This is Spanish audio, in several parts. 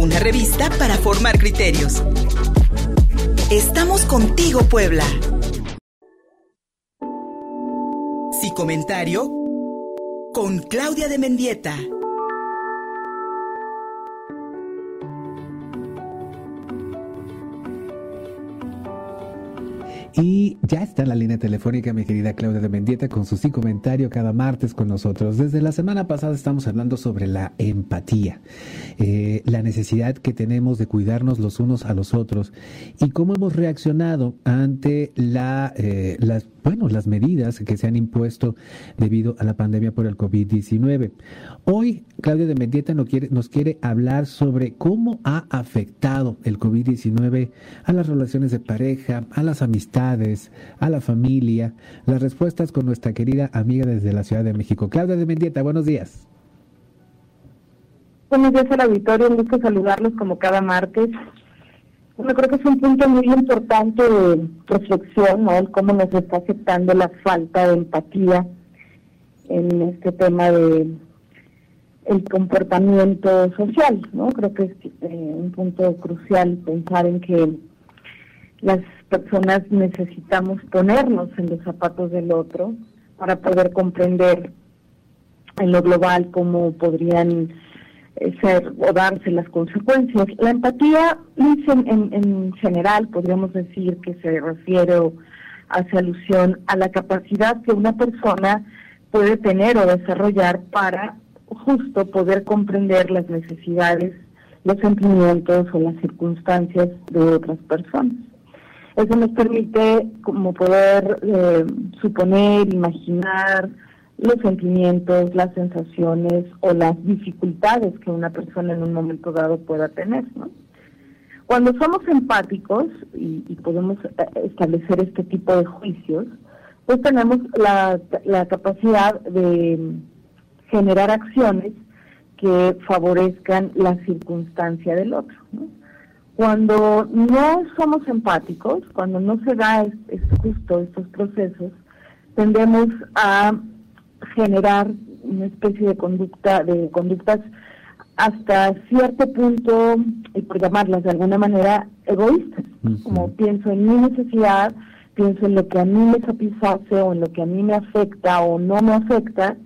una revista para formar criterios. Estamos contigo, Puebla. Si comentario con Claudia de Mendieta. Y ya está en la línea telefónica mi querida Claudia de Mendieta con su sí comentario cada martes con nosotros. Desde la semana pasada estamos hablando sobre la empatía, eh, la necesidad que tenemos de cuidarnos los unos a los otros y cómo hemos reaccionado ante la, eh, las, bueno, las medidas que se han impuesto debido a la pandemia por el COVID-19. Hoy Claudia de Mendieta quiere, nos quiere hablar sobre cómo ha afectado el COVID-19 a las relaciones de pareja, a las amistades, a la familia. Las respuestas con nuestra querida amiga desde la Ciudad de México. Claudia de Mendieta, buenos días. Buenos días al auditorio, un gusto saludarlos como cada martes. Bueno, creo que es un punto muy importante de reflexión, ¿no? El cómo nos está afectando la falta de empatía en este tema de el comportamiento social, ¿no? Creo que es eh, un punto crucial pensar en que las personas necesitamos ponernos en los zapatos del otro para poder comprender en lo global cómo podrían eh, ser o darse las consecuencias. La empatía en, en general podríamos decir que se refiere o hace alusión a la capacidad que una persona puede tener o desarrollar para justo poder comprender las necesidades, los sentimientos o las circunstancias de otras personas. Eso nos permite como poder eh, suponer, imaginar los sentimientos, las sensaciones o las dificultades que una persona en un momento dado pueda tener. Cuando somos empáticos y, podemos eh, establecer este tipo de juicios, pues tenemos la, capacidad de generar acciones que favorezcan la circunstancia del otro. Cuando no somos empáticos, cuando no se da es, justo estos procesos, tendemos a generar una especie de conducta, de conductas hasta cierto punto, y por llamarlas de alguna manera, egoístas. Como pienso en mi necesidad, pienso en lo que a mí me satisface o en lo que a mí me afecta o no me afecta,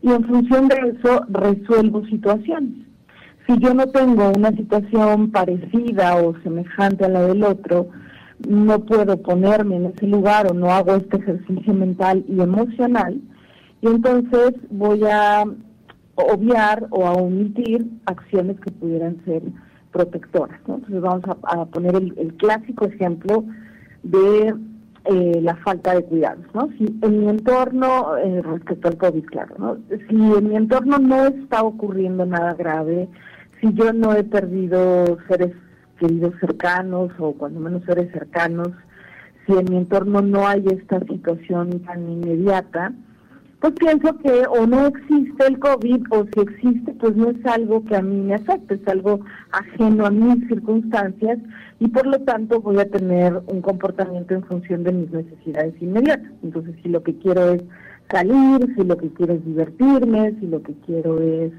y en función de eso resuelvo situaciones si yo no tengo una situación parecida o semejante a la del otro, no puedo ponerme en ese lugar o no hago este ejercicio mental y emocional, y entonces voy a obviar o a omitir acciones que pudieran ser protectoras. Entonces vamos a, poner el, clásico ejemplo de eh, la falta de cuidados. ¿no? Si en mi entorno, eh, respecto al COVID, claro, ¿no? si en mi entorno no está ocurriendo nada grave, si yo no he perdido seres queridos cercanos o cuando menos seres cercanos, si en mi entorno no hay esta situación tan inmediata, pues pienso que o no existe el COVID o si existe, pues no es algo que a mí me afecte, es algo ajeno a mis circunstancias y por lo tanto voy a tener un comportamiento en función de mis necesidades inmediatas. Entonces, si lo que quiero es salir, si lo que quiero es divertirme, si lo que quiero es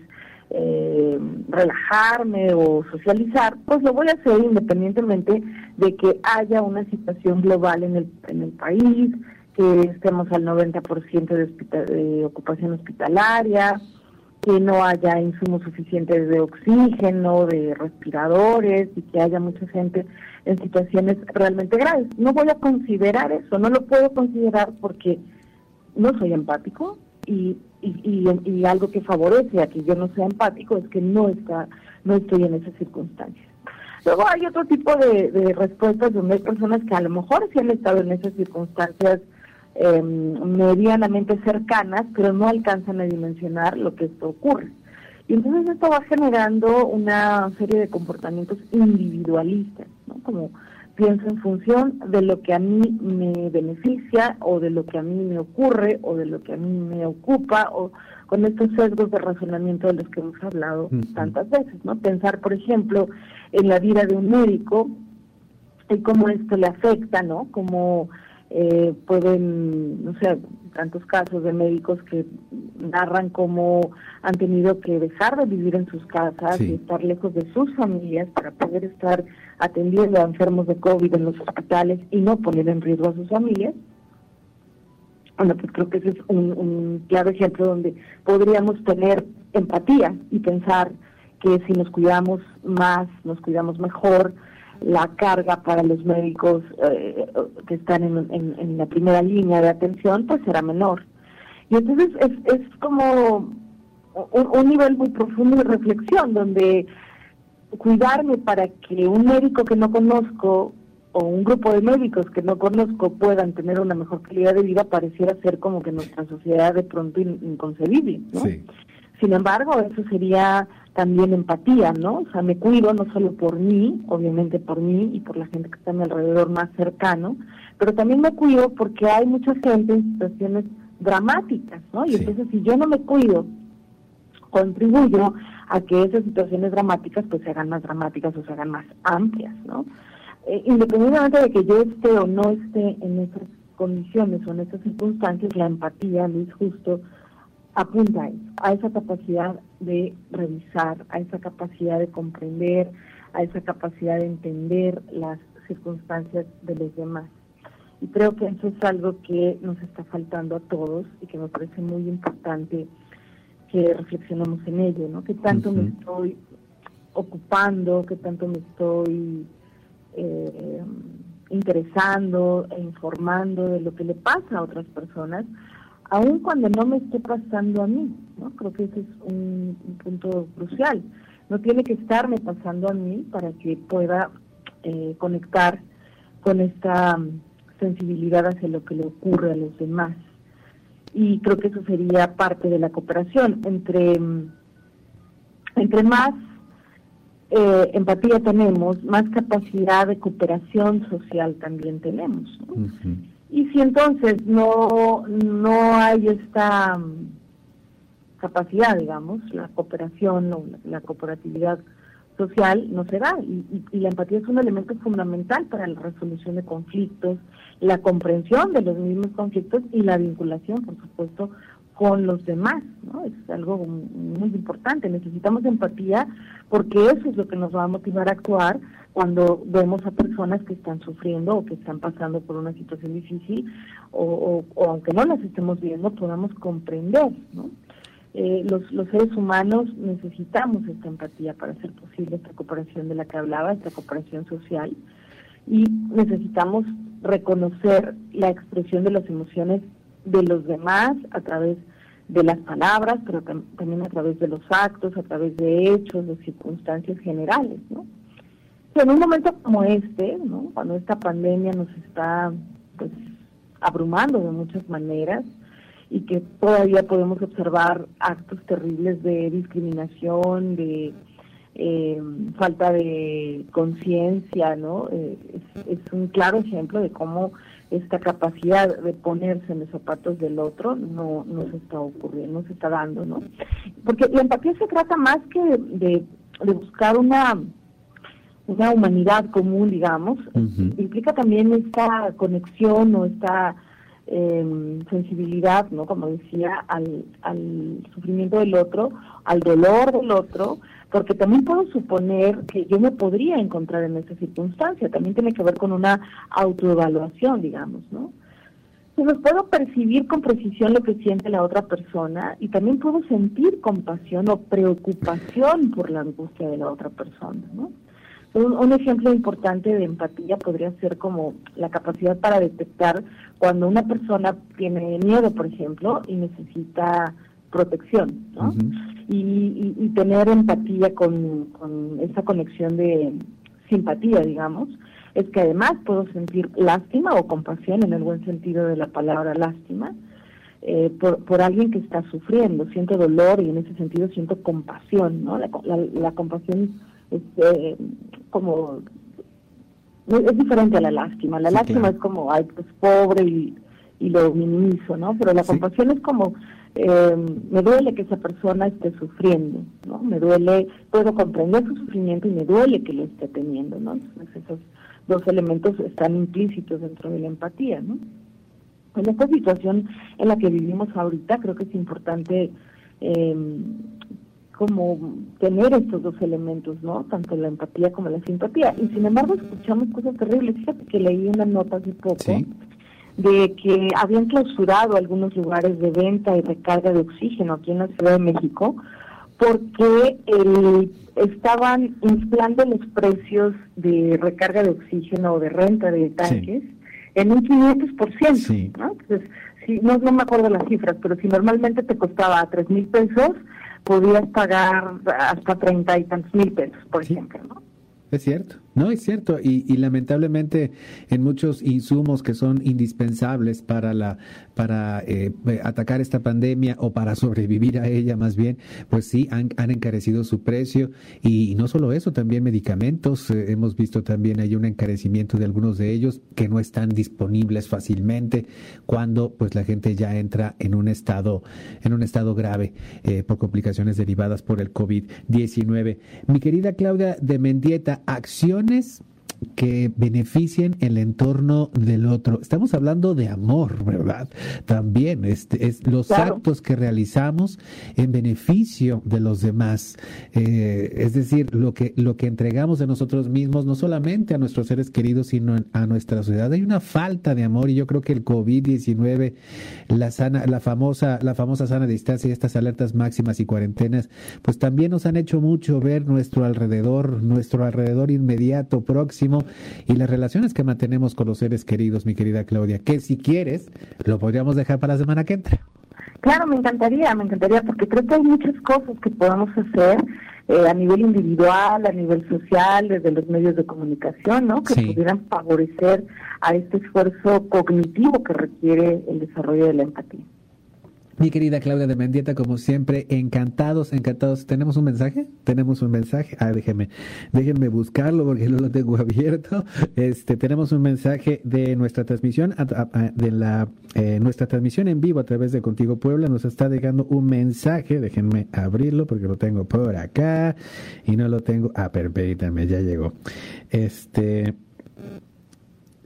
eh, relajarme o socializar, pues lo voy a hacer independientemente de que haya una situación global en el, en el país, que estemos al 90% de, de ocupación hospitalaria, que no haya insumos suficientes de oxígeno, de respiradores y que haya mucha gente en situaciones realmente graves. No voy a considerar eso, no lo puedo considerar porque no soy empático y y, y, algo que favorece a que yo no sea empático es que no está no estoy en esas circunstancias. Luego hay otro tipo de, respuestas donde hay personas que a lo mejor sí han estado en esas circunstancias em, medianamente cercanas, pero no alcanzan a dimensionar lo que esto ocurre. Y entonces esto va generando una serie de comportamientos individualistas, ¿no? Como pienso en función de lo que a mí me beneficia o de lo que a mí me ocurre o de lo que a mí me ocupa o con estos sesgos de razonamiento de los que hemos hablado tantas veces, ¿no? Pensar, por ejemplo, en la vida de un médico y cómo esto le afecta, ¿no? Como eh, pueden, no sé, tantos casos de médicos que narran cómo han tenido que dejar de vivir en sus casas y estar lejos de sus familias para poder estar atendiendo a enfermos de COVID en los hospitales y no poner en riesgo a sus familias. Bueno, pues creo que ese es un, un claro ejemplo donde podríamos tener empatía y pensar que si nos cuidamos más, nos cuidamos mejor, la carga para los médicos eh, que están en, la primera línea de atención pues será menor. Y entonces es, es como un, nivel muy profundo de reflexión donde cuidarme para que un médico que no conozco o un grupo de médicos que no conozco puedan tener una mejor calidad de vida pareciera ser como que nuestra sociedad de pronto inconcebible. Sin embargo, eso sería también empatía, ¿no? O sea, me cuido no solo por mí, obviamente por mí y por la gente que está a mi alrededor más cercano, pero también me cuido porque hay mucha gente en situaciones dramáticas, ¿no? Y entonces si yo no me cuido, contribuyo a que esas situaciones dramáticas pues se hagan más dramáticas o se hagan más amplias, ¿no? Eh, independientemente de que yo esté o no esté en esas condiciones o en esas circunstancias, la empatía, Luis, justo apunta a esa capacidad de revisar, a esa capacidad de comprender, a esa capacidad de entender las circunstancias de los demás. Y creo que eso es algo que nos está faltando a todos y que me parece muy importante que reflexionemos en ello, ¿no? Que tanto me estoy ocupando, que tanto me estoy eh, interesando e informando de lo que le pasa a otras personas, aun cuando no me esté pasando a mí, ¿no? Creo que ese es un, punto crucial. No tiene que estarme pasando a mí para que pueda eh, conectar con esta mm, sensibilidad hacia lo que le ocurre a los demás. Y creo que eso sería parte de la cooperación. Entre, mm, entre más eh, empatía tenemos, más capacidad de cooperación social también tenemos. Y si entonces no, no hay esta mm, capacidad, digamos, la cooperación o la, cooperatividad social no se da. Y, y, la empatía es un elemento fundamental para la resolución de conflictos, la comprensión de los mismos conflictos y la vinculación, por supuesto, con los demás, ¿no? Es algo muy importante. Necesitamos empatía porque eso es lo que nos va a motivar a actuar cuando vemos a personas que están sufriendo o que están pasando por una situación difícil o, aunque no las estemos viendo, podamos comprender, ¿no? Eh, los, los seres humanos necesitamos esta empatía para hacer posible esta cooperación de la que hablaba, esta cooperación social, y necesitamos reconocer la expresión de las emociones de los demás a través de las palabras, pero también a través de los actos, a través de hechos, de circunstancias generales, ¿no? En un momento como este, ¿no? Cuando esta pandemia nos está pues abrumando de muchas maneras y que todavía podemos observar actos terribles de discriminación, de eh, falta de conciencia, ¿no? Eh, es, un claro ejemplo de cómo esta capacidad de ponerse en los zapatos del otro no, no se está ocurriendo, no se está dando, ¿no? Porque la empatía se trata más que de, buscar una una humanidad común, digamos, implica también esta conexión o esta eh, sensibilidad, ¿no? Como decía, al, al sufrimiento del otro, al dolor del otro, porque también puedo suponer que yo me podría encontrar en esa circunstancia, también tiene que ver con una autoevaluación, digamos, ¿no? Entonces puedo percibir con precisión lo que siente la otra persona y también puedo sentir compasión o preocupación por la angustia de la otra persona, ¿no? Un, un, ejemplo importante de empatía podría ser como la capacidad para detectar cuando una persona tiene miedo, por ejemplo, y necesita protección, ¿no? y, tener empatía con, esa conexión de simpatía, digamos, es que además puedo sentir lástima o compasión en el buen sentido de la palabra lástima eh, por, por alguien que está sufriendo, siento dolor y en ese sentido siento compasión, ¿no? La, la, compasión es eh, como es diferente a la lástima. La lástima es como, ay, pues pobre y, y lo minimizo, ¿no? Pero la compasión es como eh, me duele que esa persona esté sufriendo, ¿no? Me duele, puedo comprender su sufrimiento y me duele que lo esté teniendo, ¿no? Entonces eso es dos elementos están implícitos dentro de la empatía, ¿no? En esta situación en la que vivimos ahorita, creo que es importante eh, como tener estos dos elementos, ¿no? Tanto la empatía como la simpatía. Y sin embargo escuchamos cosas terribles. Fíjate que leí una nota hace poco de que habían clausurado algunos lugares de venta y recarga de oxígeno aquí en la Ciudad de México porque el, estaban inflando los precios de recarga de oxígeno o de renta de tanques en un 500%, ¿no? Entonces, si, no, no me acuerdo las cifras, pero si normalmente te costaba tres mil pesos, podías pagar hasta treinta y tantos mil pesos, por ejemplo, ¿no? Es cierto. No, es cierto, y, lamentablemente en muchos insumos que son indispensables para la para eh, atacar esta pandemia o para sobrevivir a ella más bien, pues sí han, han encarecido su precio y, no solo eso, también medicamentos. Eh, hemos visto también hay un encarecimiento de algunos de ellos que no están disponibles fácilmente cuando pues la gente ya entra en un estado en un estado grave eh, por complicaciones derivadas por el COVID-19. Mi querida Claudia de Mendieta, acción Antunes. Que beneficien el entorno del otro. Estamos hablando de amor, ¿verdad? También este, es los actos que realizamos en beneficio de los demás. Eh, es decir, lo que, lo que entregamos de nosotros mismos, no solamente a nuestros seres queridos, sino a nuestra sociedad. Hay una falta de amor y yo creo que el COVID-19, la sana, la famosa, la famosa sana distancia y estas alertas máximas y cuarentenas, pues también nos han hecho mucho ver nuestro alrededor, nuestro alrededor inmediato, próximo y las relaciones que mantenemos con los seres queridos, mi querida Claudia, que si quieres, lo podríamos dejar para la semana que entra. Claro, me encantaría, me encantaría, porque creo que hay muchas cosas que podemos hacer eh, a nivel individual, a nivel social, desde los medios de comunicación, ¿no? Que pudieran favorecer a este esfuerzo cognitivo que requiere el desarrollo de la empatía. Mi querida Claudia de Mendieta, como siempre, encantados, encantados. ¿Tenemos un mensaje? Tenemos un mensaje. Ah, déjenme, déjenme buscarlo porque no lo tengo abierto. Este, tenemos un mensaje de nuestra transmisión, de la eh, nuestra transmisión en vivo a través de Contigo Puebla. Nos está dejando un mensaje. Déjenme abrirlo porque lo tengo por acá y no lo tengo. Ah, permítanme, ya llegó. Este.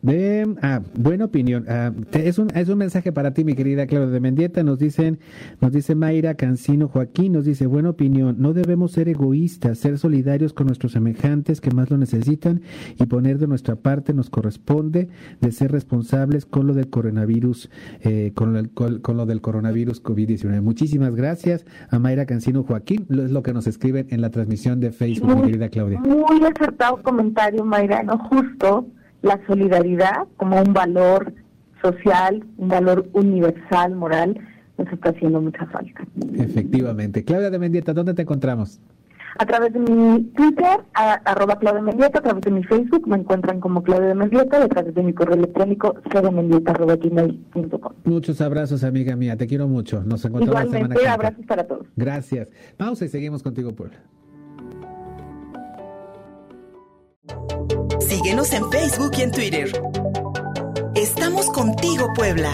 De, ah, buena opinión. Ah, es, un, es un mensaje para ti, mi querida Claudia de Mendieta. Nos dicen, nos dice Mayra Cancino Joaquín, nos dice, buena opinión. No debemos ser egoístas, ser solidarios con nuestros semejantes que más lo necesitan y poner de nuestra parte nos corresponde de ser responsables con lo del coronavirus, eh, con, lo, con, lo del coronavirus COVID-19. Muchísimas gracias a Mayra Cancino Joaquín. Lo, es lo que nos escriben en la transmisión de Facebook, mi querida Claudia. Muy acertado comentario, Mayra, no justo la solidaridad como un valor social, un valor universal, moral, nos está haciendo mucha falta. Efectivamente. Claudia de Mendieta, ¿dónde te encontramos? A través de mi Twitter, arroba Claudia Mendieta, a través de mi Facebook, me encuentran como Claudia de Mendieta, y a través de mi correo electrónico, gmail.com. Muchos abrazos, amiga mía, te quiero mucho. Nos encontramos la semana que abrazos para todos. Gracias. Pausa y seguimos contigo, Puebla. Síguenos en Facebook y en Twitter. Estamos contigo, Puebla.